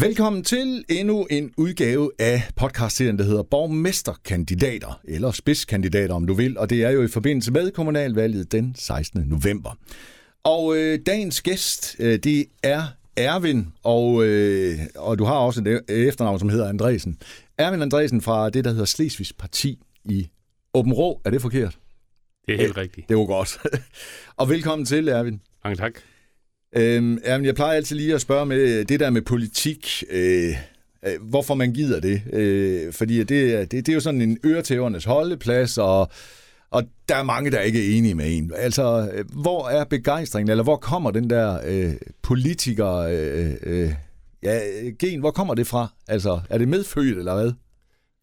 Velkommen til endnu en udgave af podcastserien, der hedder Borgmesterkandidater, eller spidskandidater om du vil, og det er jo i forbindelse med kommunalvalget den 16. november. Og øh, dagens gæst, øh, det er Ervin, og, øh, og du har også et efternavn, som hedder Andresen. Ervin Andresen fra det, der hedder Slesvigs Parti i Åben Rå. Er det forkert? Det er helt rigtigt. Det var godt. og velkommen til, Ervin. Mange tak. Øhm, jamen, jeg plejer altid lige at spørge med det der med politik. Øh, øh hvorfor man gider det. Øh, fordi det, det, det er jo sådan en øretævernes holdeplads, og, og der er mange, der ikke er enige med en. Altså, øh, hvor er begejstringen, eller hvor kommer den der øh, politiker... Øh, øh, ja, gen, hvor kommer det fra? Altså, er det medfødt, eller hvad?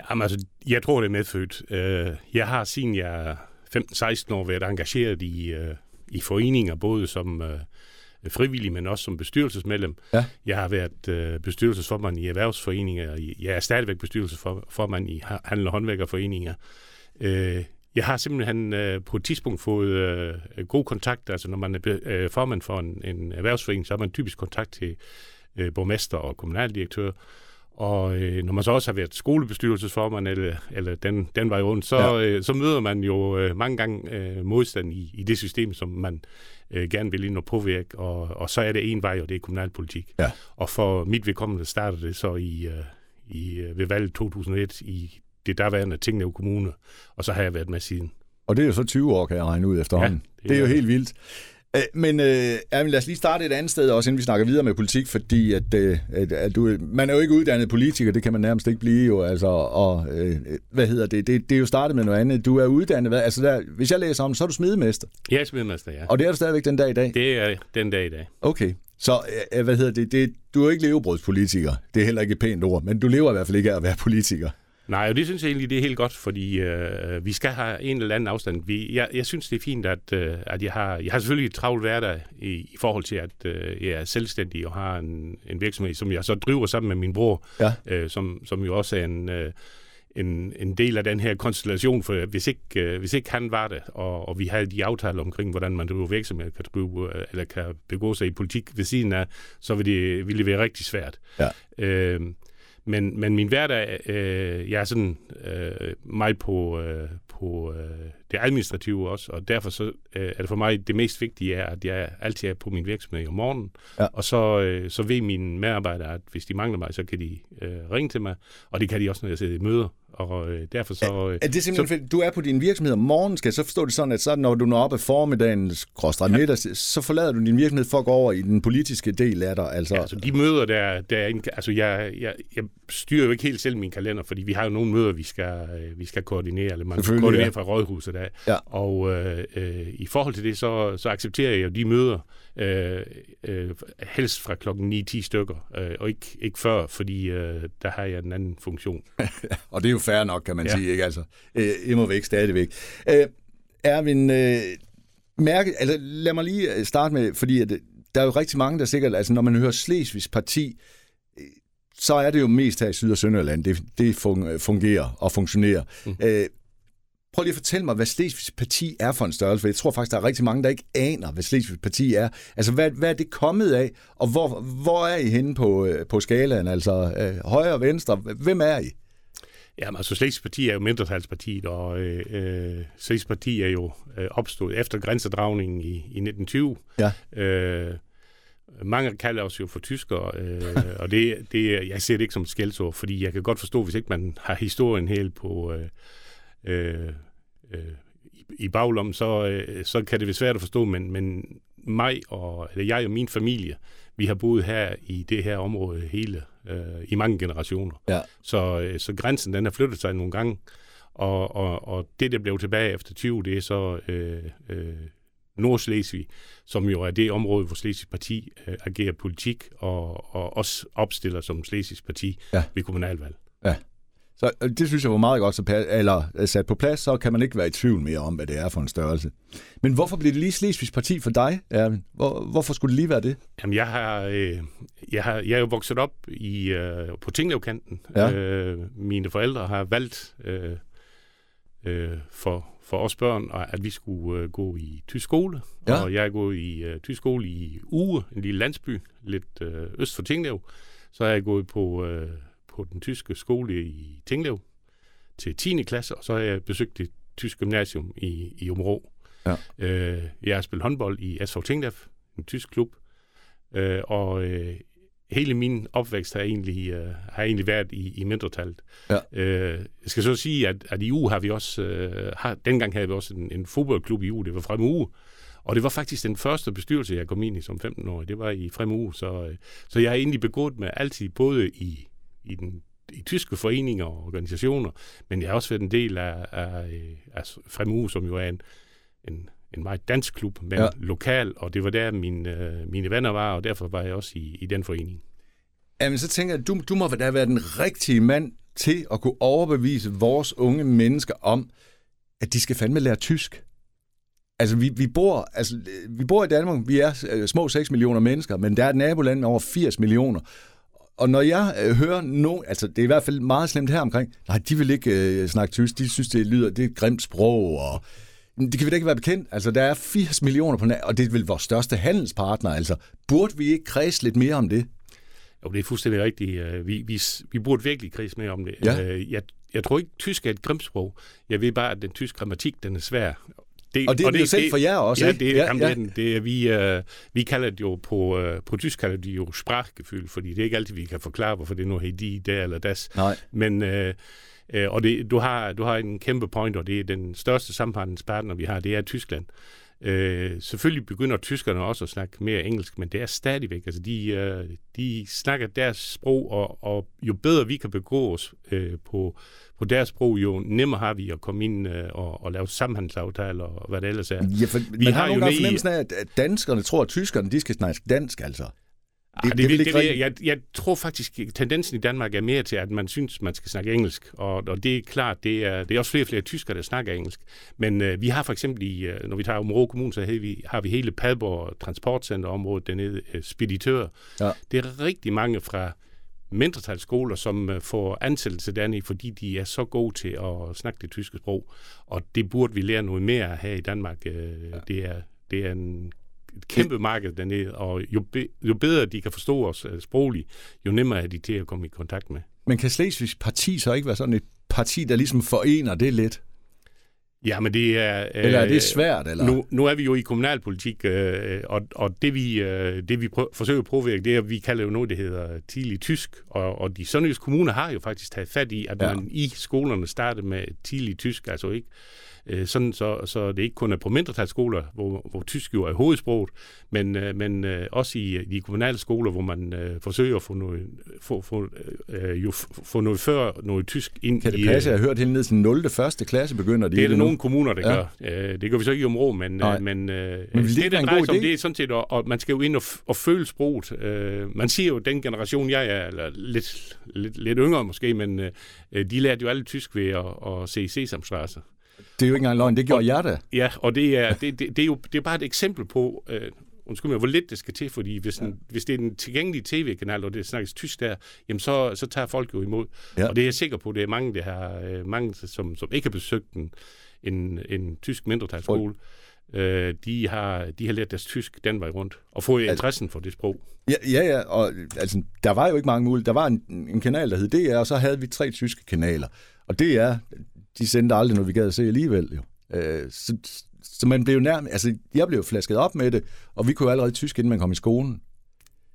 Jamen, altså, jeg tror, det er medfødt. Øh, jeg har siden jeg er 15-16 år været engageret i, i foreninger, både som frivillig, men også som bestyrelsesmedlem. Ja. Jeg har været øh, bestyrelsesformand i erhvervsforeninger. Jeg er stadigvæk bestyrelsesformand i handel- og håndværkerforeninger. Øh, jeg har simpelthen øh, på et tidspunkt fået øh, god kontakt. Altså når man er øh, formand for en, en erhvervsforening, så har man typisk kontakt til øh, borgmester og kommunaldirektør. Og øh, når man så også har været skolebestyrelsesformand, eller, eller den, den vej rundt, så, ja. øh, så møder man jo øh, mange gange øh, modstand i, i det system, som man øh, gerne vil ind og påvirke, og, og så er det en vej, og det er kommunalpolitik. Ja. Og for mit vedkommende startede det så i, øh, i, øh, ved valget 2001 i det derværende Tinglev Kommune, og så har jeg været med siden. Og det er jo så 20 år, kan jeg regne ud efterhånden. Ja, det, det er jo helt vildt. Øh, men øh, lad os lige starte et andet sted også, inden vi snakker videre med politik, fordi at, øh, at, at du, man er jo ikke uddannet politiker, det kan man nærmest ikke blive jo, altså, og øh, hvad hedder det? det, det er jo startet med noget andet. Du er uddannet, hvad, altså der, hvis jeg læser om, så er du smedemester. Jeg er smedemester, ja. Og det er du stadigvæk den dag i dag? Det er den dag i dag. Okay, så øh, hvad hedder det, det, du er jo ikke levebrødspolitiker, det er heller ikke et pænt ord, men du lever i hvert fald ikke af at være politiker. Nej, og det synes jeg egentlig, det er helt godt, fordi øh, vi skal have en eller anden afstand. Vi, jeg, jeg synes, det er fint, at, øh, at jeg har, jeg har selvfølgelig et travlt hverdag i, i forhold til, at øh, jeg er selvstændig og har en, en virksomhed, som jeg så driver sammen med min bror, ja. øh, som, som jo også er en... Øh, en, en del af den her konstellation, for hvis ikke, øh, hvis ikke han var det, og, og vi havde de aftaler omkring, hvordan man driver virksomhed, kan drive, øh, eller kan begå sig i politik ved siden af, så ville det, ville det være rigtig svært. Ja. Øh, men, men min hverdag, øh, jeg er sådan øh, meget på, øh, på øh, det administrative også, og derfor så øh, er det for mig det mest vigtige er, at jeg altid er på min virksomhed om morgenen, ja. og så, øh, så ved mine medarbejdere, at hvis de mangler mig, så kan de øh, ringe til mig, og det kan de også, når jeg sidder i møder, og øh, derfor så... Øh, er det simpelthen, så, du er på din virksomhed om morgenen, skal jeg så forstå det sådan, at så når du når op af formiddagen, ja. middag, så forlader du din virksomhed for at gå over i den politiske del af dig? Altså, ja, altså de møder, der, der er, altså jeg, jeg, jeg styrer jo ikke helt selv min kalender, fordi vi har jo nogle møder, vi skal, øh, vi skal koordinere, eller man skal koordinere ja. fra rådhuset af. Ja. Og øh, øh, i forhold til det, så, så accepterer jeg jo de møder, øh, øh, helst fra klokken 9-10 stykker, øh, og ikke, ikke før, fordi øh, der har jeg en anden funktion. og det er jo fair nok, kan man ja. sige, ikke? Altså, øh, imod væk stadigvæk. Øh, Erwin, øh, mærke, altså, lad mig lige øh, starte med, fordi at, der er jo rigtig mange, der sikkert, altså når man hører Slesvigs parti, øh, så er det jo mest her i Syd- og Sønderland, det, det fungerer og funktionerer. Mm. Øh, Prøv lige at fortælle mig, hvad Slesvigs Parti er for en størrelse, for jeg tror faktisk, der er rigtig mange, der ikke aner, hvad Slesvigs Parti er. Altså, hvad, hvad er det kommet af, og hvor, hvor er I henne på, øh, på skalaen? Altså, øh, højre og venstre, hvem er I? Jamen, altså Slesvigs Parti er jo mindretalspartiet, og øh, øh Slesvigs Parti er jo øh, opstået efter grænsedragningen i, i 1920. Ja. Øh, mange kalder os jo for tyskere, øh, og det, det, jeg ser det ikke som et skældsord, fordi jeg kan godt forstå, hvis ikke man har historien helt på, øh, øh, øh, i baglommen, så, øh, så kan det være svært at forstå, men, men mig og eller jeg og min familie, vi har boet her i det her område hele, øh, i mange generationer. Ja. Så, øh, så grænsen den har flyttet sig nogle gange, og, og, og det, der blev tilbage efter 20, det er så øh, øh, Nordslesvig, som jo er det område, hvor Slesvigs Parti øh, agerer politik og, og også opstiller som Slesvigs Parti ja. ved kommunalvalg. Ja. Så øh, det synes jeg var meget godt så eller øh, sat på plads, så kan man ikke være i tvivl mere om, hvad det er for en størrelse. Men hvorfor blev det lige Slesvigs Parti for dig, Erwin? Hvor, hvorfor skulle det lige være det? Jamen, jeg har, øh, jeg har, jeg er jo vokset op i, øh, på Tinglevkanten. Ja. Øh, mine forældre har valgt øh, øh, for, for os børn, at vi skulle øh, gå i tysk skole. Ja. Og jeg er gået i øh, tysk skole i Uge, en lille landsby, lidt øh, øst for Tinglev. Så er jeg gået på... Øh, på den tyske skole i Tinglev til 10. klasse, og så har jeg besøgt det tyske gymnasium i, i Områ. Ja. Øh, jeg har spillet håndbold i SV Tinglev, en tysk klub, øh, og øh, hele min opvækst har egentlig, øh, har egentlig været i, i mindretallet. Ja. Øh, jeg skal så sige, at, at i uge har vi også, øh, har, dengang havde vi også en, en fodboldklub i uge, det var frem uge, og det var faktisk den første bestyrelse, jeg kom ind i som 15-årig. Det var i frem uge, så, øh, så jeg har egentlig begået mig altid både i i den i tyske foreninger og organisationer, men jeg har også været en del af, af, af Fremu, som jo er en, en, en meget dansk klub, men ja. lokal, og det var der mine, mine venner var, og derfor var jeg også i, i den forening. Jamen, så tænker jeg, du, du må da være den rigtige mand til at kunne overbevise vores unge mennesker om, at de skal fandme lære tysk. Altså, vi, vi, bor, altså, vi bor i Danmark, vi er øh, små 6 millioner mennesker, men der er et naboland med over 80 millioner, og når jeg øh, hører nogen, altså det er i hvert fald meget slemt her omkring, nej, de vil ikke øh, snakke tysk, de synes, det lyder, det er et grimt sprog, og det kan vi da ikke være bekendt. Altså, der er 80 millioner på og det er vel vores største handelspartner, altså. Burde vi ikke kredse lidt mere om det? Jo, det er fuldstændig rigtigt. Øh, vi, vi, vi burde virkelig kredse mere om det. Ja. Øh, jeg, jeg tror ikke, tysk er et grimt sprog. Jeg ved bare, at den tyske grammatik, den er svær. Det, og det er og det, jo selv for jer også, ja, ikke? Det, ja, jamen, ja. Det, det er, vi, uh, vi kalder det jo på, uh, på tysk kalder det jo sprachgefühl, fordi det er ikke altid, vi kan forklare, hvorfor det er nu her de, der eller das. Nej. Men, uh, uh, og det, du, har, du har en kæmpe point, og det er den største samhandelspartner, vi har, det er Tyskland. Øh, selvfølgelig begynder tyskerne også at snakke mere engelsk, men det er stadigvæk, altså de, øh, de snakker deres sprog, og, og jo bedre vi kan begå os øh, på, på deres sprog, jo nemmere har vi at komme ind øh, og, og lave samhandelsaftaler og hvad det ellers er. Ja, for, vi har, har jo nogle gange af, at danskerne tror, at tyskerne de skal snakke dansk, altså. Det, det, det, det, det, jeg, jeg tror faktisk, tendensen i Danmark er mere til, at man synes, man skal snakke engelsk. Og, og det er klart, det er, det er også flere og flere tyskere, der snakker engelsk. Men øh, vi har for eksempel, i, øh, når vi tager Områ Kommune, så har vi, har vi hele Padborg Transportcenterområdet dernede, øh, speditør. Ja. Det er rigtig mange fra mindretalsskoler, som øh, får ansættelse dernede, fordi de er så gode til at snakke det tyske sprog. Og det burde vi lære noget mere her i Danmark. Øh, ja. Det er det er en et kæmpe marked dernede, og jo, be, jo bedre de kan forstå os uh, sprogligt, jo nemmere er de til at komme i kontakt med. Men kan Slesvigs parti så ikke være sådan et parti, der ligesom forener det lidt? Ja, men det er... Øh, eller er det svært? Eller? Nu, nu er vi jo i kommunalpolitik, øh, og, og det vi, øh, det vi prøver, forsøger at påvirke, det er, at vi kalder jo noget, der hedder tidlig tysk, og, og de sønderjyske kommuner har jo faktisk taget fat i, at ja. man i skolerne starter med tidlig tysk, altså ikke øh, sådan så, så det ikke kun er på mindretalsskoler, hvor, hvor tysk jo er hovedsproget, men, øh, men øh, også i de kommunale skoler, hvor man øh, forsøger at få noget, få, få, øh, jo, få noget før noget tysk ind Kan det i, passe, jeg har hørt helt ned til 0. første klasse begynder de Det er der nogle kommuner, der ja. gør. Øh, det gør vi så ikke i området, men, øh, men, øh, men det, det, der drejer sig om, det er sådan set, og, og man skal jo ind og, og føle sproget. Øh, man siger jo, den generation, jeg er, eller lidt, lidt, lidt yngre måske, men øh, de lærte jo alle tysk ved at, at se Sesamstrasse. Det er jo ikke engang løgn, det gjorde jeg da. Ja, og det er, det, det, det er jo det er bare et eksempel på, øh, undskyld mig, hvor lidt det skal til, fordi hvis, en, ja. hvis det er en tilgængelig tv-kanal, og det snakkes tysk der, jamen så, så tager folk jo imod. Ja. Og det er jeg sikker på, det er mange, der har, øh, mange som, som ikke har besøgt en, en, en tysk mindretalsskole. Øh, de, har, de har lært deres tysk den vej rundt, og fået altså, interessen for det sprog. Ja, ja, ja, og altså, der var jo ikke mange muligheder. Der var en, en kanal, der hed DR, og så havde vi tre tyske kanaler. Og DR, de sendte aldrig noget, vi gad at se alligevel. Jo. Øh, så, så man blev nærmest, altså jeg blev flasket op med det, og vi kunne jo allerede tysk, inden man kom i skolen.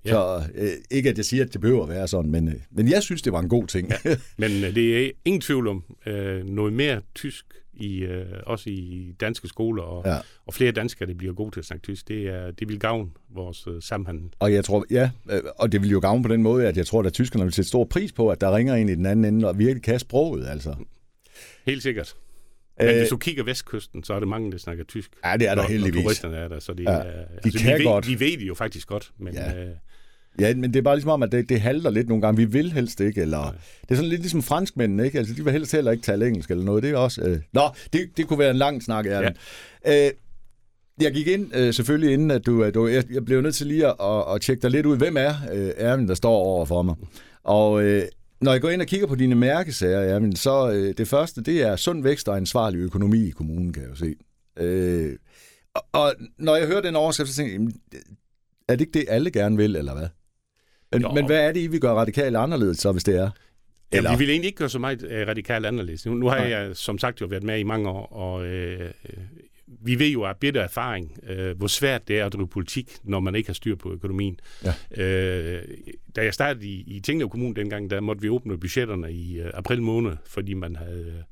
Ja. Så øh, ikke at jeg siger, at det behøver at være sådan, men, øh, men jeg synes, det var en god ting. Ja. Men øh, det er ingen tvivl om øh, noget mere tysk, i, øh, også i danske skoler, og, ja. og flere danskere, der bliver gode til at snakke tysk, det, er, det vil gavne vores øh, samhandel. Og jeg tror, ja, øh, og det vil jo gavne på den måde, at jeg tror, at tyskerne vil sætte stor pris på, at der ringer en i den anden ende og virkelig kan sproget, altså. Helt sikkert. Men Æh, hvis du kigger vestkysten, så er det mange, der snakker tysk. Ja, det er der heldigvis. Når turisterne er der, så de, ja, de altså, kan vi, godt. Ved, vi ved det jo faktisk godt, men, ja. øh, Ja, men det er bare ligesom om, at det, det halter lidt nogle gange. Vi vil helst ikke, eller... Nej. Det er sådan lidt ligesom franskmændene, ikke? Altså, de vil helst heller ikke tale engelsk eller noget. Det er også... Øh... Nå, det, det kunne være en lang snak, Erlen. Ja. Øh, jeg gik ind øh, selvfølgelig inden, at du, du jeg, jeg blev nødt til lige at, at, at tjekke dig lidt ud. Hvem er øh, Erwin, der står over for mig? Og øh, når jeg går ind og kigger på dine mærkesager, Erwin, så øh, det første, det er sund vækst og ansvarlig økonomi i kommunen, kan jeg jo se. Øh, og, og når jeg hører den overskrift, så tænker jeg, er det ikke det, alle gerne vil, eller hvad? Men, men hvad er det, I vil gøre radikalt anderledes, så hvis det er? Eller? Ja, vi vil egentlig ikke gøre så meget uh, radikalt anderledes. Nu, nu har Nej. jeg som sagt jo været med i mange år, og øh, vi ved jo af bitter erfaring, øh, hvor svært det er at drive politik, når man ikke har styr på økonomien. Ja. Øh, da jeg startede i, i Tinglev Kommune dengang, der måtte vi åbne budgetterne i øh, april måned, fordi man havde,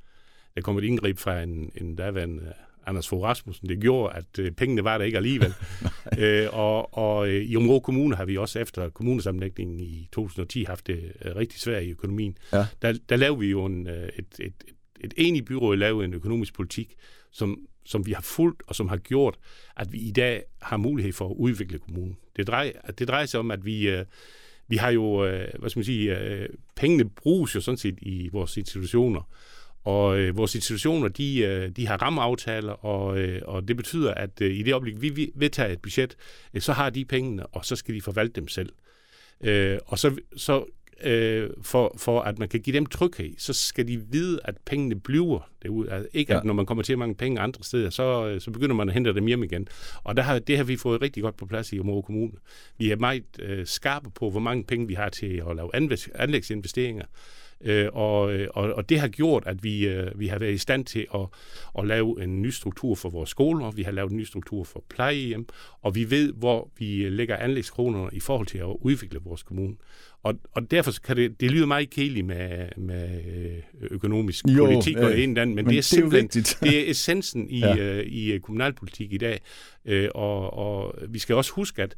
der kom et indgreb fra en, en daværende Anders Fogh Rasmussen. Det gjorde, at øh, pengene var der ikke alligevel. øh, og og øh, i Områ Kommune har vi også efter kommunesammenlægningen i 2010 haft det øh, rigtig svært i økonomien. Ja. Der, der lavede vi jo en, øh, et, et, et, et enigt byråd lavede en økonomisk politik, som, som vi har fulgt og som har gjort, at vi i dag har mulighed for at udvikle kommunen. Det drejer, det drejer sig om, at vi... Øh, vi har jo, øh, hvad skal man sige, øh, pengene bruges jo sådan set i vores institutioner. Og øh, vores institutioner, de, øh, de har rammeaftaler, og, øh, og det betyder, at øh, i det øjeblik, vi vedtager et budget, øh, så har de pengene, og så skal de forvalte dem selv. Øh, og så, så øh, for, for at man kan give dem tryghed, så skal de vide, at pengene bliver derude. Altså ikke ja. at når man kommer til at mange penge andre steder, så, øh, så begynder man at hente dem hjem igen. Og der har, det har vi fået rigtig godt på plads i Område Kommune. Vi er meget øh, skarpe på, hvor mange penge vi har til at lave anlægsinvesteringer. Øh, og, øh, og, og det har gjort, at vi, øh, vi har været i stand til at, at lave en ny struktur for vores skoler, vi har lavet en ny struktur for plejehjem, og vi ved, hvor vi lægger anlægskronerne i forhold til at udvikle vores kommune. Og, og derfor kan det, det lyder meget kedeligt med, med øh, økonomisk jo, politik og øh, en anden, men, men det er simpelthen det er, det er essensen i, ja. uh, i kommunalpolitik i dag. Uh, og, og vi skal også huske, at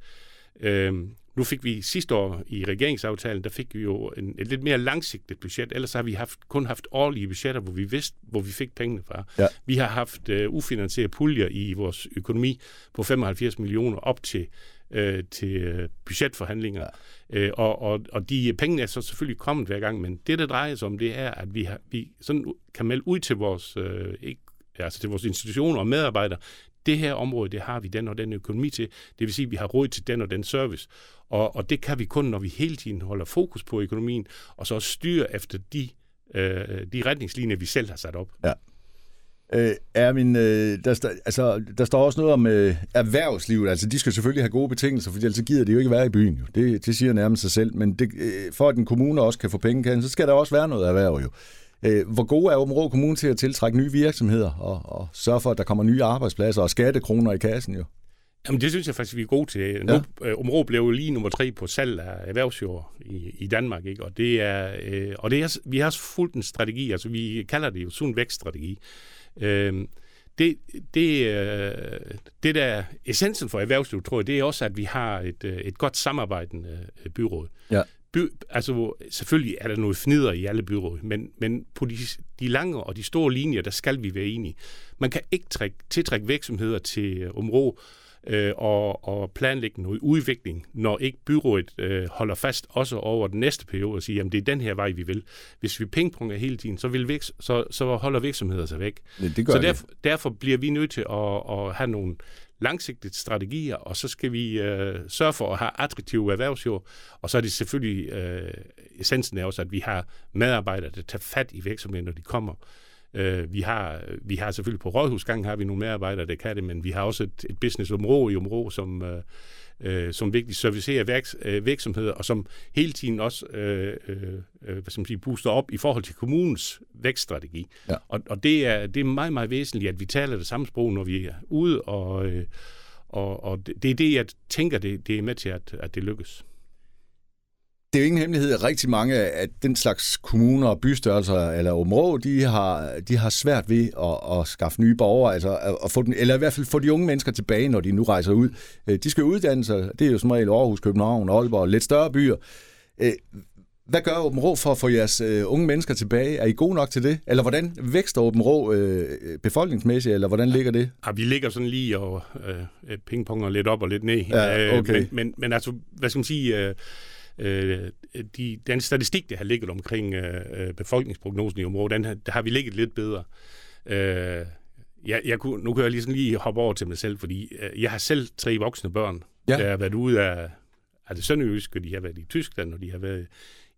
uh, nu fik vi sidste år i regeringsaftalen, der fik vi jo en, et lidt mere langsigtet budget. Ellers har vi haft, kun haft årlige budgetter, hvor vi vidste, hvor vi fik pengene fra. Ja. Vi har haft uh, ufinansierede puljer i vores økonomi på 75 millioner op til øh, til øh, budgetforhandlinger. Ja. Øh, og, og, og de penge er så selvfølgelig kommet hver gang, men det, der drejer sig om, det er, at vi, har, vi sådan kan melde ud til vores, øh, ikke, altså til vores institutioner og medarbejdere, det her område, det har vi den og den økonomi til. Det vil sige, at vi har råd til den og den service. Og, og det kan vi kun, når vi hele tiden holder fokus på økonomien, og så styre efter de, øh, de retningslinjer, vi selv har sat op. Ja. Øh, er min, øh, der, altså, der står også noget om øh, erhvervslivet. Altså, de skal selvfølgelig have gode betingelser, for ellers gider de jo ikke være i byen. Jo. Det, det siger nærmest sig selv. Men det, øh, for at en kommune også kan få penge, så skal der også være noget erhverv. Jo. Øh, hvor gode er Åben Kommune til at tiltrække nye virksomheder og, og sørge for, at der kommer nye arbejdspladser og skattekroner i kassen? Jo? Jamen, det synes jeg faktisk, vi er gode til. Ja. Nu, øh, Områ blev jo lige nummer tre på salg af erhvervsjord i, i Danmark, ikke? og, det er, øh, og det er, vi har fulgt en strategi, altså vi kalder det jo sund vækststrategi. Øh, det, det, øh, det der essensen for erhvervslivet, tror jeg, det er også, at vi har et, øh, et godt samarbejdende øh, byråd. Ja. By, altså, selvfølgelig er der noget fnider i alle byråd, men, men på de, de lange og de store linjer, der skal vi være enige. Man kan ikke trække, tiltrække virksomheder til området, øh, og, og planlægge noget udvikling, når ikke byrådet øh, holder fast også over den næste periode og siger, at det er den her vej, vi vil. Hvis vi pingponger hele tiden, så, vil vækst, så, så holder virksomheder sig væk. Det, det gør så derfor, derfor bliver vi nødt til at, at have nogle langsigtede strategier, og så skal vi øh, sørge for at have attraktive erhvervsjord, og så er det selvfølgelig, øh, essensen er også, at vi har medarbejdere, der tager fat i virksomheden, når de kommer. Øh, vi, har, vi har selvfølgelig på Rådhusgangen har vi nogle medarbejdere, der kan det, men vi har også et, et businessområde i området, som, øh, øh, som vigtigt servicerer værks, øh, virksomheder, og som hele tiden også øh, øh, øh, hvad skal man sige, booster op i forhold til kommunens vækststrategi. Ja. Og, og det, er, det er meget, meget væsentligt, at vi taler det samme sprog, når vi er ude, og, øh, og, og det, det er det, jeg tænker, det, det er med til, at, at det lykkes det er jo ingen hemmelighed, at rigtig mange af den slags kommuner og bystørrelser eller områder, de har, de har svært ved at, at skaffe nye borgere, altså at få den, eller i hvert fald få de unge mennesker tilbage, når de nu rejser ud. Øh, de skal uddanne sig, det er jo som regel Aarhus, København, Aalborg, lidt større byer. Øh, hvad gør Åben Rå for at få jeres øh, unge mennesker tilbage? Er I gode nok til det? Eller hvordan vækster Åben Rå øh, befolkningsmæssigt, eller hvordan ligger det? Ja, vi ligger sådan lige og øh, pingponger lidt op og lidt ned. Ja, okay. men, men, men altså, hvad skal man sige... Øh, øh, de, den statistik, der har ligget omkring øh, befolkningsprognosen i området, den har, der har vi ligget lidt bedre. Øh, jeg, jeg kunne, nu kan jeg lige, sådan lige hoppe over til mig selv, fordi øh, jeg har selv tre voksne børn, ja. der har været ude af, af det sønderjyske, de har været i Tyskland, og de har været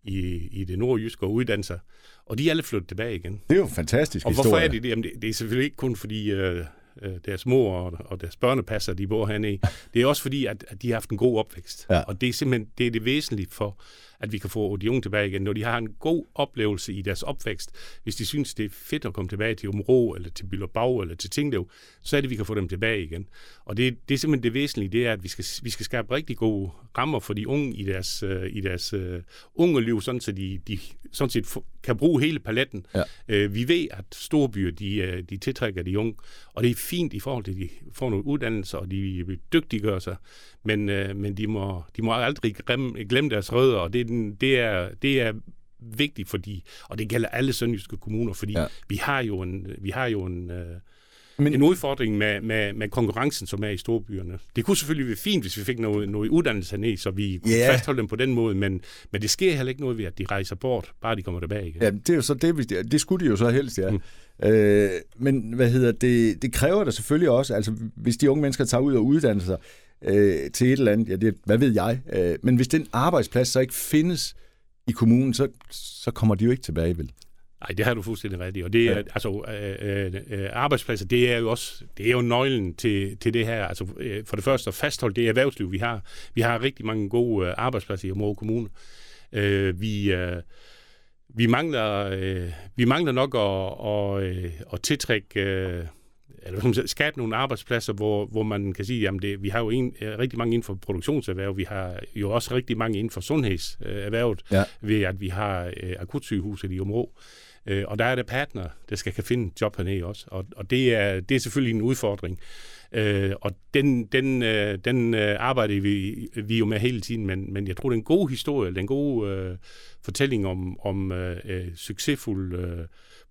i, i det nordjyske og uddannet Og de er alle flyttet tilbage igen. Det er jo fantastisk Og historie. hvorfor er det det? Jamen, det, det er selvfølgelig ikke kun fordi øh, øh, deres mor og, og deres børnepasser, de bor hernede. Det er også fordi, at, at de har haft en god opvækst. Ja. Og det er simpelthen det, er det væsentlige for, at vi kan få de unge tilbage igen. Når de har en god oplevelse i deres opvækst, hvis de synes, det er fedt at komme tilbage til Områ, eller til Billerbag, eller til Tinglev, så er det, at vi kan få dem tilbage igen. Og det, det er simpelthen det væsentlige, det er, at vi skal, vi skal skabe rigtig gode rammer for de unge i deres, uh, i deres uh, unge liv, sådan så de, de sådan set kan bruge hele paletten. Ja. Uh, vi ved, at store byer, de, de tiltrækker de unge, og det er fint i forhold til, at de får nogle uddannelser, og de dygtiggør sig, men, uh, men de, må, de må aldrig glemme, glemme deres rødder, og det er, det er, det er vigtigt, fordi, og det gælder alle sønderjyske kommuner, fordi ja. vi har jo en, vi har jo en, uh, men, en udfordring med, med, med konkurrencen, som er i storbyerne. Det kunne selvfølgelig være fint, hvis vi fik noget, noget uddannelse ned, så vi kunne yeah. fastholde dem på den måde, men, men det sker heller ikke noget ved, at de rejser bort, bare de kommer tilbage igen. Ja, det er jo så det, det skulle de jo så helst, ja. Mm. Øh, men hvad hedder det, det kræver da selvfølgelig også, altså hvis de unge mennesker tager ud og uddanner sig øh, til et eller andet, ja, det, hvad ved jeg, øh, men hvis den arbejdsplads så ikke findes i kommunen, så, så kommer de jo ikke tilbage, vel? Nej, det har du fuldstændig ret i. Og det er, ja. altså, øh, øh, arbejdspladser, det er jo også, det er jo nøglen til, til det her. Altså, øh, for det første at fastholde det erhvervsliv, vi har. Vi har rigtig mange gode øh, arbejdspladser i Område Kommune. Øh, vi, øh, vi, mangler, øh, vi mangler nok at, at, at tiltrække... Øh, eller skabe nogle arbejdspladser, hvor, hvor man kan sige, at det, vi har jo en, rigtig mange inden for produktionserhverv, vi har jo også rigtig mange inden for sundhedserhvervet, ja. ved at vi har øh, akutsygehuset i Områ. Øh, og der er det partner, der skal kan finde job hernede også. Og, og det, er, det er selvfølgelig en udfordring. Øh, og den, den, øh, den øh, arbejder vi, vi jo med hele tiden, men, men jeg tror, det er en god historie, den gode en god øh, fortælling om, om øh, øh succesfuld øh,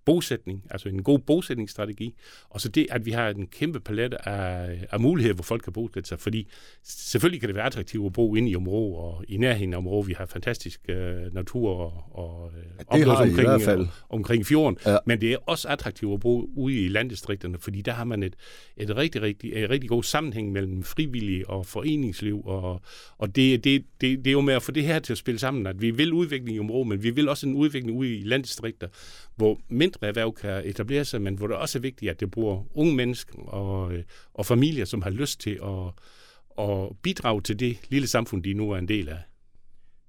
bosætning, altså en god bosætningsstrategi, og så det, at vi har en kæmpe palet af, af muligheder, hvor folk kan bosætte sig, fordi selvfølgelig kan det være attraktivt at bo inde i området og i nærheden af området. Vi har fantastisk uh, natur og, og ja, det har omkring, i hvert fald. Og, omkring fjorden, ja. men det er også attraktivt at bo ude i landdistrikterne, fordi der har man et, et rigtig, rigtig, et rigtig god sammenhæng mellem frivillige og foreningsliv, og, og det, det, det, det er jo med at få det her til at spille sammen, at vi vil udvikling i området, men vi vil også en udvikling ude i landdistrikter, hvor mindre erhverv kan etablere sig, men hvor det også er vigtigt, at det bruger unge mennesker og, øh, og familier, som har lyst til at, at bidrage til det lille samfund, de nu er en del af.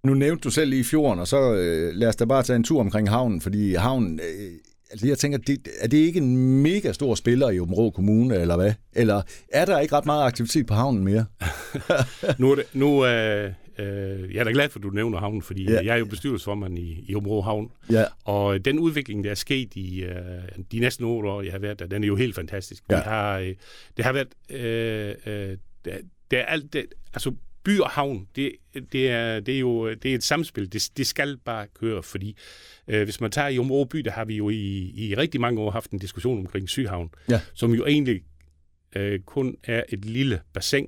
Nu nævnte du selv lige fjorden, og så øh, lad os da bare tage en tur omkring havnen, fordi havnen, øh, altså jeg tænker, det, er det ikke en mega stor spiller i Områ Kommune, eller hvad? Eller er der ikke ret meget aktivitet på havnen mere? nu er det, nu, øh, Øh, jeg er da glad for, at du nævner havnen, fordi ja. jeg er jo bestyrelsesformand i, i Områ Havn. Ja. Og den udvikling, der er sket i øh, de næste otte år, jeg har været der, den er jo helt fantastisk. Ja. Vi har, øh, det har været... Øh, øh, der, der er alt det, altså by og havn, det, det, er, det er jo det er et samspil. Det, det skal bare køre, fordi øh, hvis man tager i Områ by, der har vi jo i, i rigtig mange år haft en diskussion omkring Syhavn, ja. som jo egentlig øh, kun er et lille bassin,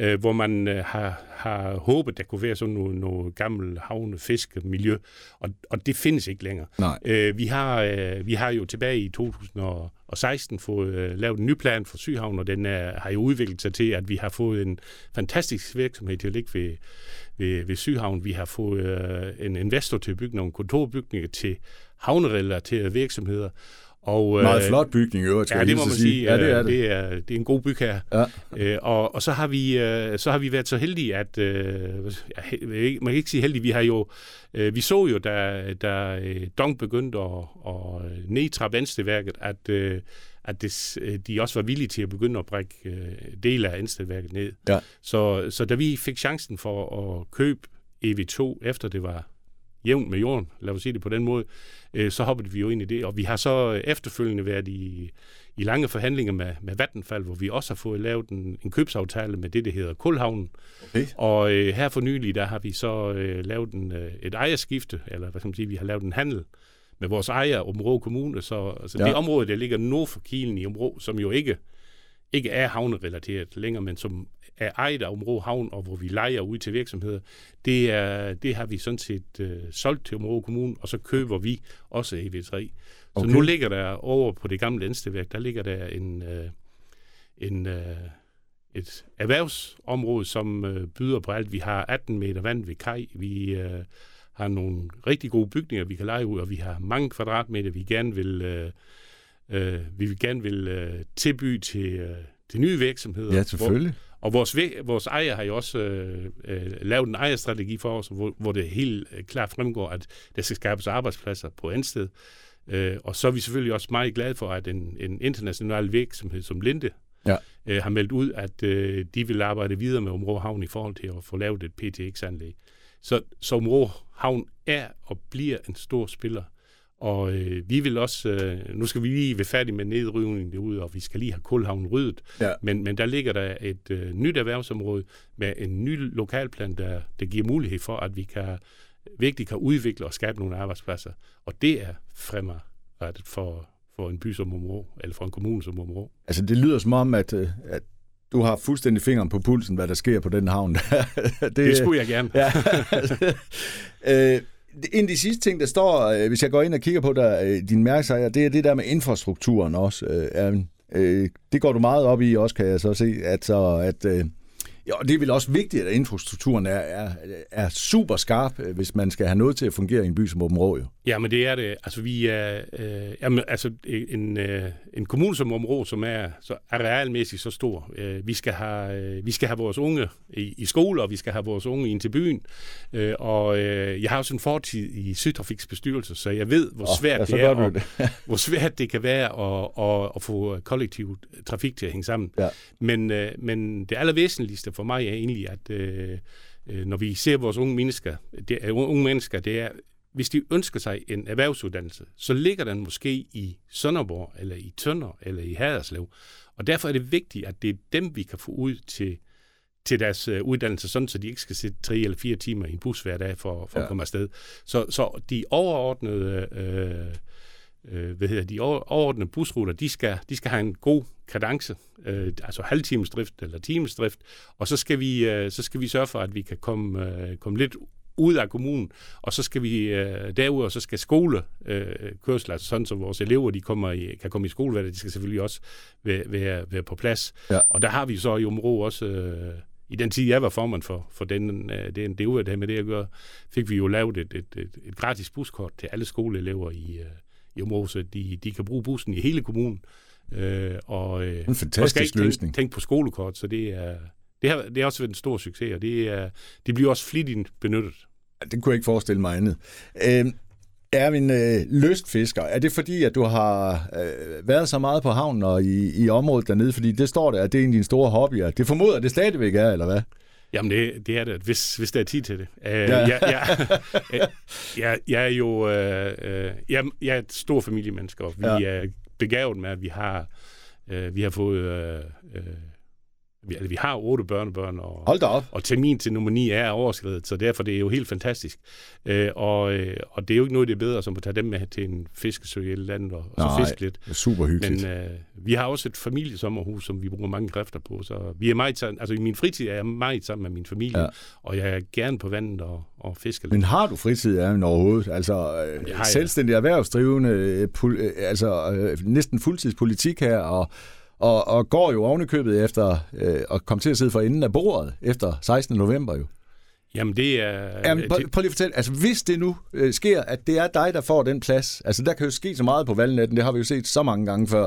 øh, hvor man øh, har, har håbet, der kunne være sådan noget, noget gammel havne, fisk, miljø, og, og det findes ikke længere. Nej. Øh, vi, har, øh, vi har jo tilbage i 2016 fået øh, lavet en ny plan for Syhavn, og den er, har jo udviklet sig til, at vi har fået en fantastisk virksomhed til at ligge ved, ved, ved Syhavn. Vi har fået øh, en investor til at bygge nogle kontorbygninger til havnerelaterede virksomheder, og, Meget øh, flot bygning i øvrigt, Ja, det må man sige. Ja, det, er det. Det, er, det er en god byg her. Ja. Øh, og, og så har vi øh, så har vi været så heldige, at øh, man kan ikke sige heldige, vi har jo øh, vi så jo, da, da Dong begyndte at, at nedtrappe Anstelværket, at, øh, at det, de også var villige til at begynde at brække øh, dele af Anstelværket ned. Ja. Så, så da vi fik chancen for at købe EV2, efter det var jævnt med jorden, lad os sige det på den måde, øh, så hoppede vi jo ind i det. Og vi har så efterfølgende været i, i lange forhandlinger med, med Vattenfall, hvor vi også har fået lavet en, en købsaftale med det, der hedder Kulhavnen. Okay. Og øh, her for nylig, der har vi så øh, lavet en, øh, et ejerskifte, eller hvad skal man sige, vi har lavet en handel med vores ejer, Områ Kommune. Så altså, ja. det område, der ligger nord for Kilen i Områ, som jo ikke, ikke er havnerelateret længere, men som er ejet af Områ Havn, og hvor vi leger ud til virksomheder, det, er, det har vi sådan set øh, solgt til Områ Kommune, og så køber vi også EV3. Okay. Så nu ligger der over på det gamle Enstegværk, der ligger der en, øh, en, øh, et erhvervsområde, som øh, byder på alt. Vi har 18 meter vand ved kaj, vi øh, har nogle rigtig gode bygninger, vi kan lege ud, og vi har mange kvadratmeter, vi gerne vil, øh, øh, vi vil gerne vil øh, tilbyde til, øh, til nye virksomheder. Ja, selvfølgelig. Hvor, og vores, vores ejer har jo også øh, øh, lavet en ejerstrategi for os, hvor, hvor det helt øh, klart fremgår, at der skal skabes arbejdspladser på Ansted. Øh, og så er vi selvfølgelig også meget glade for, at en, en international virksomhed som Linde ja. øh, har meldt ud, at øh, de vil arbejde videre med Områ Havn i forhold til at få lavet et PTX-anlæg. Så, så Områ Havn er og bliver en stor spiller og øh, vi vil også, øh, nu skal vi lige være færdige med nedrivningen derude, og vi skal lige have Kulhavn ryddet. Ja. Men, men der ligger der et øh, nyt erhvervsområde med en ny lokalplan, der, der giver mulighed for, at vi kan virkelig kan udvikle og skabe nogle arbejdspladser. Og det er fremadrettet for, for en by som Områ, eller for en kommune som Områ. Altså det lyder som om, at, øh, at du har fuldstændig fingeren på pulsen, hvad der sker på den havn. det, det skulle jeg gerne. ja. øh, en af de sidste ting, der står, øh, hvis jeg går ind og kigger på der, øh, din mærkesager, det er det der med infrastrukturen også. Øh, det går du meget op i også, kan jeg så se, at, så, at Ja, og det er vel også vigtigt, at infrastrukturen er, er, er super skarp, øh, hvis man skal have noget til at fungere i en by som Åben Rå, jo. Ja, men det er det. Altså, vi er, øh, jamen, altså, en, øh, en kommune som Åben Rå, som er så arealmæssigt så stor, øh, vi, skal have, øh, vi skal have vores unge i, i skole, og vi skal have vores unge ind til byen. Øh, og øh, jeg har også en fortid i Sydtrafiks bestyrelse, så jeg ved, hvor svært, oh, det, er, og, hvor svært det kan være at, at, at få kollektiv trafik til at hænge sammen. Ja. Men, øh, men det allervæsentligste for mig er egentlig, at øh, øh, når vi ser vores unge mennesker, det er, unge mennesker, det er, hvis de ønsker sig en erhvervsuddannelse, så ligger den måske i Sønderborg, eller i Tønder, eller i Haderslev. Og derfor er det vigtigt, at det er dem, vi kan få ud til, til deres øh, uddannelse, sådan så de ikke skal sidde tre eller fire timer i en bus hver dag for, for ja. at komme afsted. Så, så de overordnede øh, øh, hvad hedder de overordnede busruter, de skal, de skal have en god kadence, øh, altså halvtimesdrift eller timesdrift, og så skal vi øh, så skal vi sørge for, at vi kan komme, øh, komme lidt ud af kommunen, og så skal vi øh, derudover, så skal skole øh, kørsel, altså sådan så vores elever de kommer i, kan komme i skole, de skal selvfølgelig også være, være, være på plads. Ja. Og der har vi så i Områ også, øh, i den tid jeg var formand for, for den, øh, den det, det med det at gøre, fik vi jo lavet et, et, et, et gratis buskort til alle skoleelever i, øh, i området, så de, de kan bruge bussen i hele kommunen. Øh, og, øh, en fantastisk og skal ikke løsning. Tænke, tænke på skolekort, så det er, det har, det har også været en stor succes, og det, er, det bliver også flittigt benyttet. Det kunne jeg ikke forestille mig andet. Øh, Erwin, øh, lystfisker, er det fordi, at du har øh, været så meget på havnen og i, i området dernede? Fordi det står der, at det er en af dine store hobbyer. Det formoder det stadigvæk er, eller hvad? Jamen, det, det er det, hvis, hvis der er tid til det. Uh, ja. jeg, jeg, jeg, jeg er jo uh, jeg, jeg er et stor familiemenneske, og vi ja. er begavet med, at vi har, øh, vi har fået uh, vi, altså, vi har otte børnebørn, og, Hold da op. og termin til nummer 9 er overskrevet, så derfor det er jo helt fantastisk. Øh, og, øh, og det er jo ikke noget, det er bedre, som at tage dem med til en fiskesø i et land og, og så fiske lidt. Er super hyggeligt. Men øh, vi har også et familiesommerhus, som vi bruger mange kræfter på, så vi er meget altså i min fritid er jeg meget sammen med min familie, ja. og jeg er gerne på vandet og, og fisker lidt. Men har du fritid er overhovedet? Altså øh, selvstændig erhvervsdrivende, øh, pul, øh, altså øh, næsten fuldtidspolitik her, og og, og går jo ovenikøbet efter øh, at komme til at sidde for enden af bordet efter 16. november jo. Jamen det er... Jamen, prøv, prøv lige at fortælle, altså hvis det nu øh, sker, at det er dig, der får den plads, altså der kan jo ske så meget på valgnetten, det har vi jo set så mange gange før,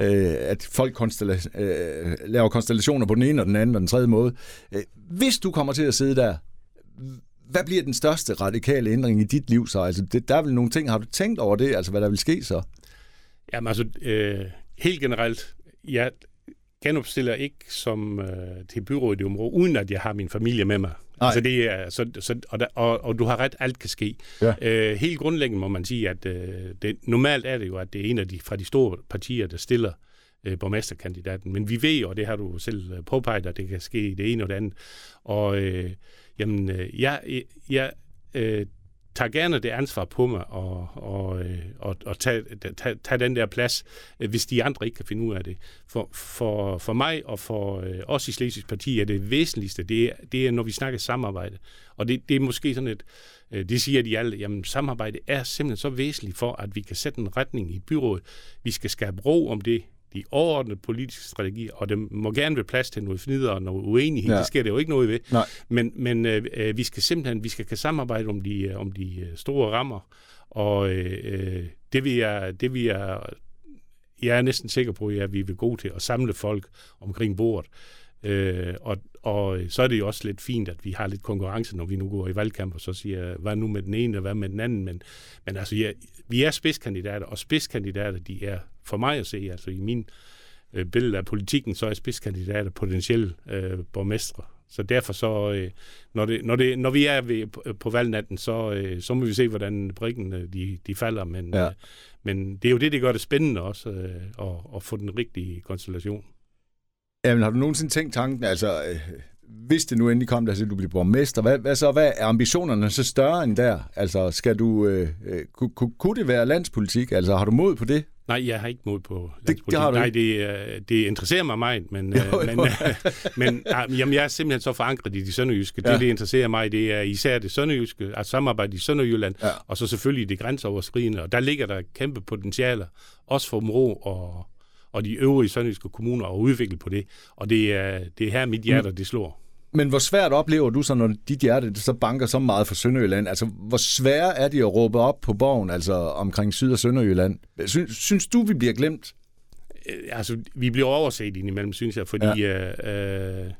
øh, at folk konstella- øh, laver konstellationer på den ene og den anden og den tredje måde. Øh, hvis du kommer til at sidde der, hvad bliver den største radikale ændring i dit liv så? Altså det, der er vel nogle ting, har du tænkt over det, altså hvad der vil ske så? Jamen altså, øh, helt generelt, jeg, genopstiller ikke som øh, til byrådet i området, uden at jeg har min familie med mig. Altså det er, så, så, og, der, og, og du har ret, alt kan ske. Ja. Øh, helt grundlæggende må man sige, at øh, det, normalt er det jo, at det er en af de fra de store partier, der stiller øh, borgmesterkandidaten. Men vi ved og det har du selv øh, påpeget, at det kan ske det ene og det andet. Og øh, jamen, øh, jeg, jeg øh, tager gerne det ansvar på mig og, og, øh, og, og tage, tage, tage den der plads, øh, hvis de andre ikke kan finde ud af det. For, for, for mig og for øh, os i Slesvigs Parti er det væsentligste, det er, det er når vi snakker samarbejde. Og det, det er måske sådan et, det siger de alle, jamen samarbejde er simpelthen så væsentligt for, at vi kan sætte en retning i byrådet. Vi skal skabe ro om det, de overordnede politiske strategier, og det må gerne være plads til noget fnider og noget uenighed, ja. det sker det jo ikke noget ved. Nej. Men, men øh, øh, vi skal simpelthen vi skal kan samarbejde om de, om de øh, store rammer, og øh, det vil jeg, det vil jeg, jeg er næsten sikker på, at vi vil gå til at samle folk omkring bordet. Øh, og, og så er det jo også lidt fint, at vi har lidt konkurrence, når vi nu går i valgkamp, og så siger, hvad nu med den ene, og hvad med den anden. Men, men altså, ja, vi er spidskandidater, og spidskandidater, de er for mig at se, altså i min øh, billede af politikken, så er spidskandidater potentielle øh, borgmestre. Så derfor så, øh, når, det, når, det, når vi er ved, på, på valgnatten, så, øh, så må vi se, hvordan brikken øh, de, de falder. Men, ja. øh, men det er jo det, det gør det spændende også, øh, at, at få den rigtige konstellation. Jamen, har du nogensinde tænkt tanken, altså, øh, hvis det nu endelig kom der, at du bliver borgmester, hvad, hvad så, hvad er ambitionerne så større end der? Altså, skal du, øh, øh, kunne, kunne det være landspolitik? Altså, har du mod på det? Nej, jeg har ikke mod på det, det har du Nej, det, det interesserer mig meget, men, jo, jo. men, men jamen, jeg er simpelthen så forankret i de sønderjyske. Ja. Det, det interesserer mig, det er især det sønderjyske, at samarbejde i Sønderjylland, ja. og så selvfølgelig det grænseoverskridende, og der ligger der kæmpe potentialer, også for Mro og, og de øvrige sønderjyske kommuner at udvikle på det. Og det er, det er her, mit hjerte, det slår. Men hvor svært oplever du så, når dit hjerte så banker så meget for Sønderjylland? Altså, hvor svært er det at råbe op på borgen, altså omkring Syd- og Sønderjylland? Synes, synes du, vi bliver glemt? Øh, altså, vi bliver overset indimellem, synes jeg, fordi ja. øh, øh,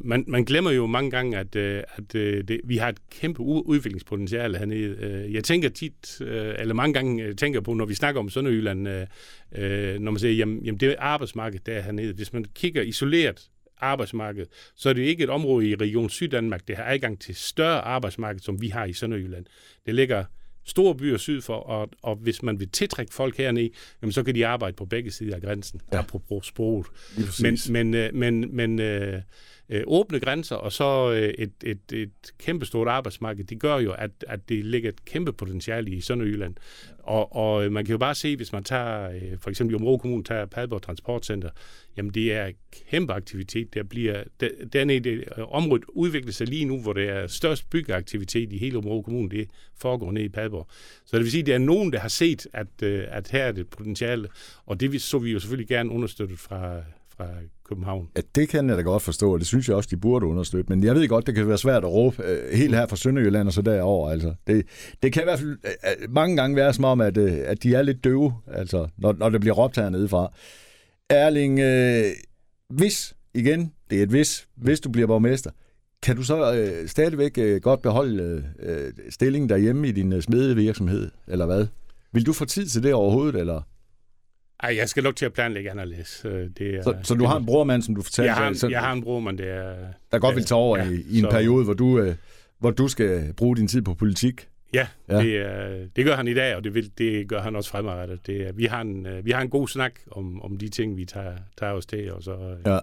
man, man glemmer jo mange gange, at, øh, at øh, det, vi har et kæmpe udviklingspotentiale hernede. Øh, jeg tænker tit, øh, eller mange gange øh, tænker på, når vi snakker om Sønderjylland, øh, øh, når man siger, jamen, jamen det arbejdsmarked der hernede, hvis man kigger isoleret arbejdsmarked, så er det ikke et område i Region Syddanmark, der har adgang til større arbejdsmarked, som vi har i Sønderjylland. Det ligger store byer syd for, og, og hvis man vil tiltrække folk hernede, jamen, så kan de arbejde på begge sider af grænsen, ja. apropos sproget. Men, men, øh, men, men øh, åbne grænser og så øh, et, et, et kæmpestort arbejdsmarked, det gør jo, at, at det ligger et kæmpe potentiale i Sønderjylland. Og, og øh, man kan jo bare se, hvis man tager, øh, for eksempel i Kommune, tager Padborg Transportcenter, jamen det er kæmpe aktivitet. Der bliver, der, er det, øh, område udvikler sig lige nu, hvor der er størst byggeaktivitet i hele Område Kommune, det foregår nede i Padborg. Så det vil sige, at det er nogen, der har set, at, øh, at her er det potentiale, og det så vi jo selvfølgelig gerne understøttet fra, fra København. Ja, det kan jeg da godt forstå, og det synes jeg også, de burde understøtte. Men jeg ved godt, det kan være svært at råbe øh, helt her fra Sønderjylland og så derover. Altså, det, det kan i hvert fald øh, øh mange gange være som om, at, øh, at de er lidt døve, altså, når, når det bliver råbt hernede fra. Erling, øh, hvis, igen, det er et hvis, hvis du bliver borgmester, kan du så øh, stadigvæk øh, godt beholde øh, øh stillingen derhjemme i din øh, smedevirksomhed, eller hvad? Vil du få tid til det overhovedet, eller? Ej, jeg skal nok til at planlægge anderledes. Øh, det er, så, så du har en brormand, som du fortalte? Jeg har en, så, jeg har en brormand, det er... Der godt vil tage over ja, i, i en så, periode, hvor du, øh, hvor du skal bruge din tid på politik? Ja, ja. Det, er, det gør han i dag, og det, vil, det gør han også fremadrettet. Det vi, har en, øh, vi har en god snak om, om de ting, vi tager, tager os til. Og så, ja. Uh,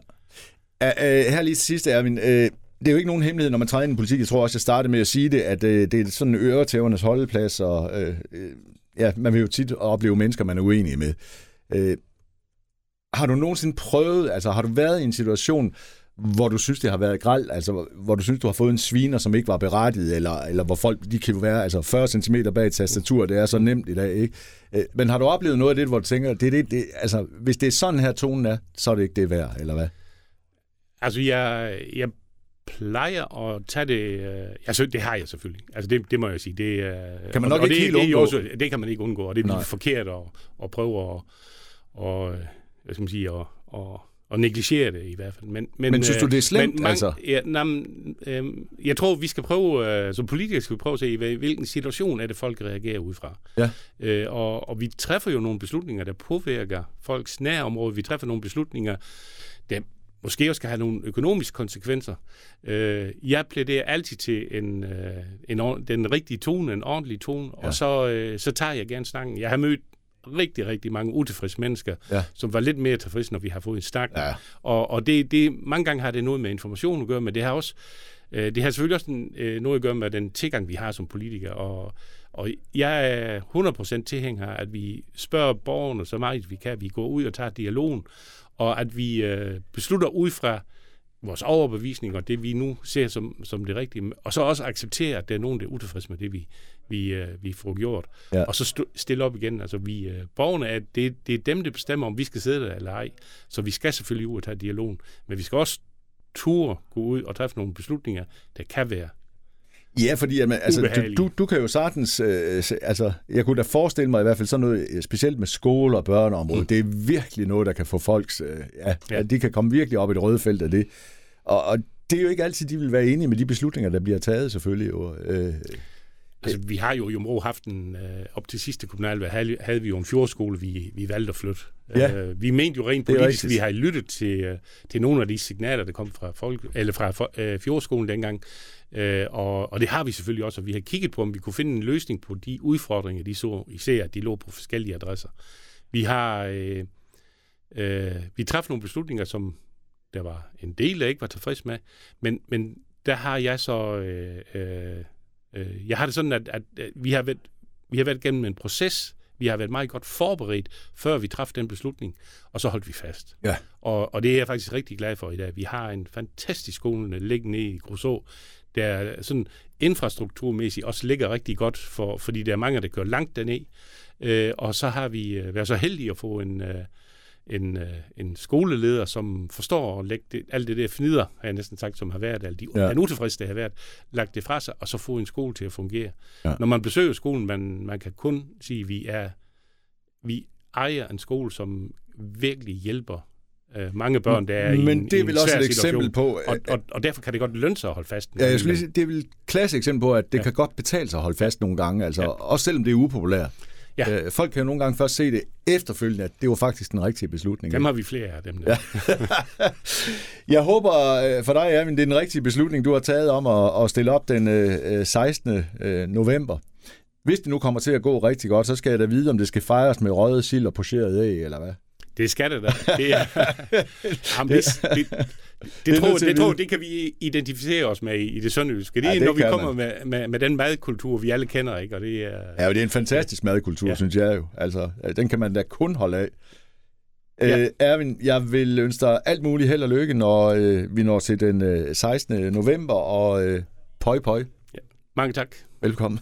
uh, her lige sidst, Erwin. Uh, det er jo ikke nogen hemmelighed, når man træder ind i politik. Jeg tror også, jeg startede med at sige det, at uh, det er sådan en øretævernes holdeplads, og uh, ja, man vil jo tit opleve mennesker, man er uenig med. Uh, har du nogensinde prøvet, altså har du været i en situation, hvor du synes, det har været græld, altså hvor du synes, du har fået en sviner, som ikke var berettiget, eller, eller hvor folk, de kan jo være altså 40 cm bag et tastatur, det er så nemt i dag, ikke? Øh, men har du oplevet noget af det, hvor du tænker, det, det, det, altså, hvis det er sådan her tonen er, så er det ikke det værd, eller hvad? Altså, jeg, jeg plejer at tage det... Øh, altså, det har jeg selvfølgelig. Altså, det, det må jeg sige. Det, øh, kan man nok og, ikke og det, helt undgå? Det, også, det kan man ikke undgå, og det er forkert at, at prøve at, og, hvad skal man sige, at, at, og negligere det i hvert fald. Men, men, men synes du, det er slemt? Men, man, altså? ja, na, øh, jeg tror, vi skal prøve, øh, som politikere skal vi prøve at se, hvilken situation er det, folk reagerer ud fra. Ja. Øh, og, og vi træffer jo nogle beslutninger, der påvirker folks nærområde. Vi træffer nogle beslutninger, der måske også skal have nogle økonomiske konsekvenser. Øh, jeg plæderer altid til en, øh, en, den rigtige tone, en ordentlig tone, ja. og så, øh, så tager jeg gerne snakken. Jeg har mødt rigtig, rigtig mange utilfredse mennesker, ja. som var lidt mere tilfredse, når vi har fået en snak. Ja. Og, og det, det, mange gange har det noget med information at gøre, men det har også øh, det har selvfølgelig også en, øh, noget at gøre med den tilgang, vi har som politikere. Og, og jeg er 100% tilhænger at vi spørger borgerne så meget, vi kan. Vi går ud og tager dialogen, og at vi øh, beslutter ud fra vores overbevisning og det, vi nu ser som, som det rigtige, og så også acceptere, at der er nogen, der er utilfredse med det, vi, vi, øh, vi får gjort. Ja. Og så stille op igen. Altså, vi, øh, borgerne, er, det, det er dem, der bestemmer, om vi skal sidde der eller ej. Så vi skal selvfølgelig ud og tage dialogen, men vi skal også ture gå ud og træffe nogle beslutninger, der kan være Ja, fordi jamen, altså, du, du, du kan jo sagtens... Øh, altså, jeg kunne da forestille mig i hvert fald sådan noget, øh, specielt med skole og børneområdet, mm. det er virkelig noget, der kan få folks... Øh, ja, ja. de kan komme virkelig op i det røde felt af det. Og, og det er jo ikke altid, de vil være enige med de beslutninger, der bliver taget selvfølgelig. Jo. Øh, Altså, vi har jo i Områ haft en, øh, op til sidste kommunalvalg, havde, havde vi jo en fjordskole, vi, vi valgte at flytte. Ja. Øh, vi mente jo rent politisk, vi har lyttet til, øh, til nogle af de signaler, der kom fra, folk, eller fra øh, fjordskolen dengang, øh, og, og det har vi selvfølgelig også, og vi har kigget på, om vi kunne finde en løsning på de udfordringer, de så, især at de lå på forskellige adresser. Vi har øh, øh, vi træffede nogle beslutninger, som der var en del, der ikke var tilfreds med, men, men der har jeg så øh, øh, Øh, jeg har det sådan, at, at, at vi, har været, vi har været gennem en proces, vi har været meget godt forberedt, før vi træffede den beslutning, og så holdt vi fast. Ja. Og, og det er jeg faktisk rigtig glad for i dag. Vi har en fantastisk skole liggende i Groså, der sådan infrastrukturmæssigt også ligger rigtig godt, for, fordi der er mange, der kører langt derned. Øh, og så har vi øh, været så heldige at få en, øh, en, øh, en skoleleder, som forstår at lægge det, alt det der fnider, har jeg næsten sagt, som har været, alle de, ja. den utilfredse, det har været, lagt det fra sig, og så få en skole til at fungere. Ja. Når man besøger skolen, man, man kan kun sige, at vi er vi ejer en skole, som virkelig hjælper øh, mange børn, der er Men i en, det er vel også et situation. eksempel på... Og, og, og derfor kan det godt lønne sig at holde fast. Ja, jeg skulle sige, det er vel et klasse eksempel på, at det ja. kan godt betale sig at holde fast nogle gange, altså, ja. også selvom det er upopulært. Ja. Øh, folk kan jo nogle gange først se det efterfølgende, at det var faktisk den rigtige beslutning. Dem har vi flere af dem. Der. Ja. jeg håber øh, for dig, Erwin, det er den rigtige beslutning, du har taget om at, at stille op den øh, 16. Øh, november. Hvis det nu kommer til at gå rigtig godt, så skal jeg da vide, om det skal fejres med røget sild og pocheret æg, eller hvad? Det skal det da. Det, er, jamen, det, det, det, det, tror, det, tror, det kan vi identificere os med i, i det sønderjyske. Det er, ja, det når vi kommer med, med, med den madkultur, vi alle kender. Ikke? Og det er, ja, det er en fantastisk madkultur, ja. synes jeg jo. Altså, den kan man da kun holde af. Ja. Øh, Erwin, jeg vil ønske dig alt muligt held og lykke, når øh, vi når til den øh, 16. november, og øh, pøj pøj. Ja. Mange tak. Velkommen.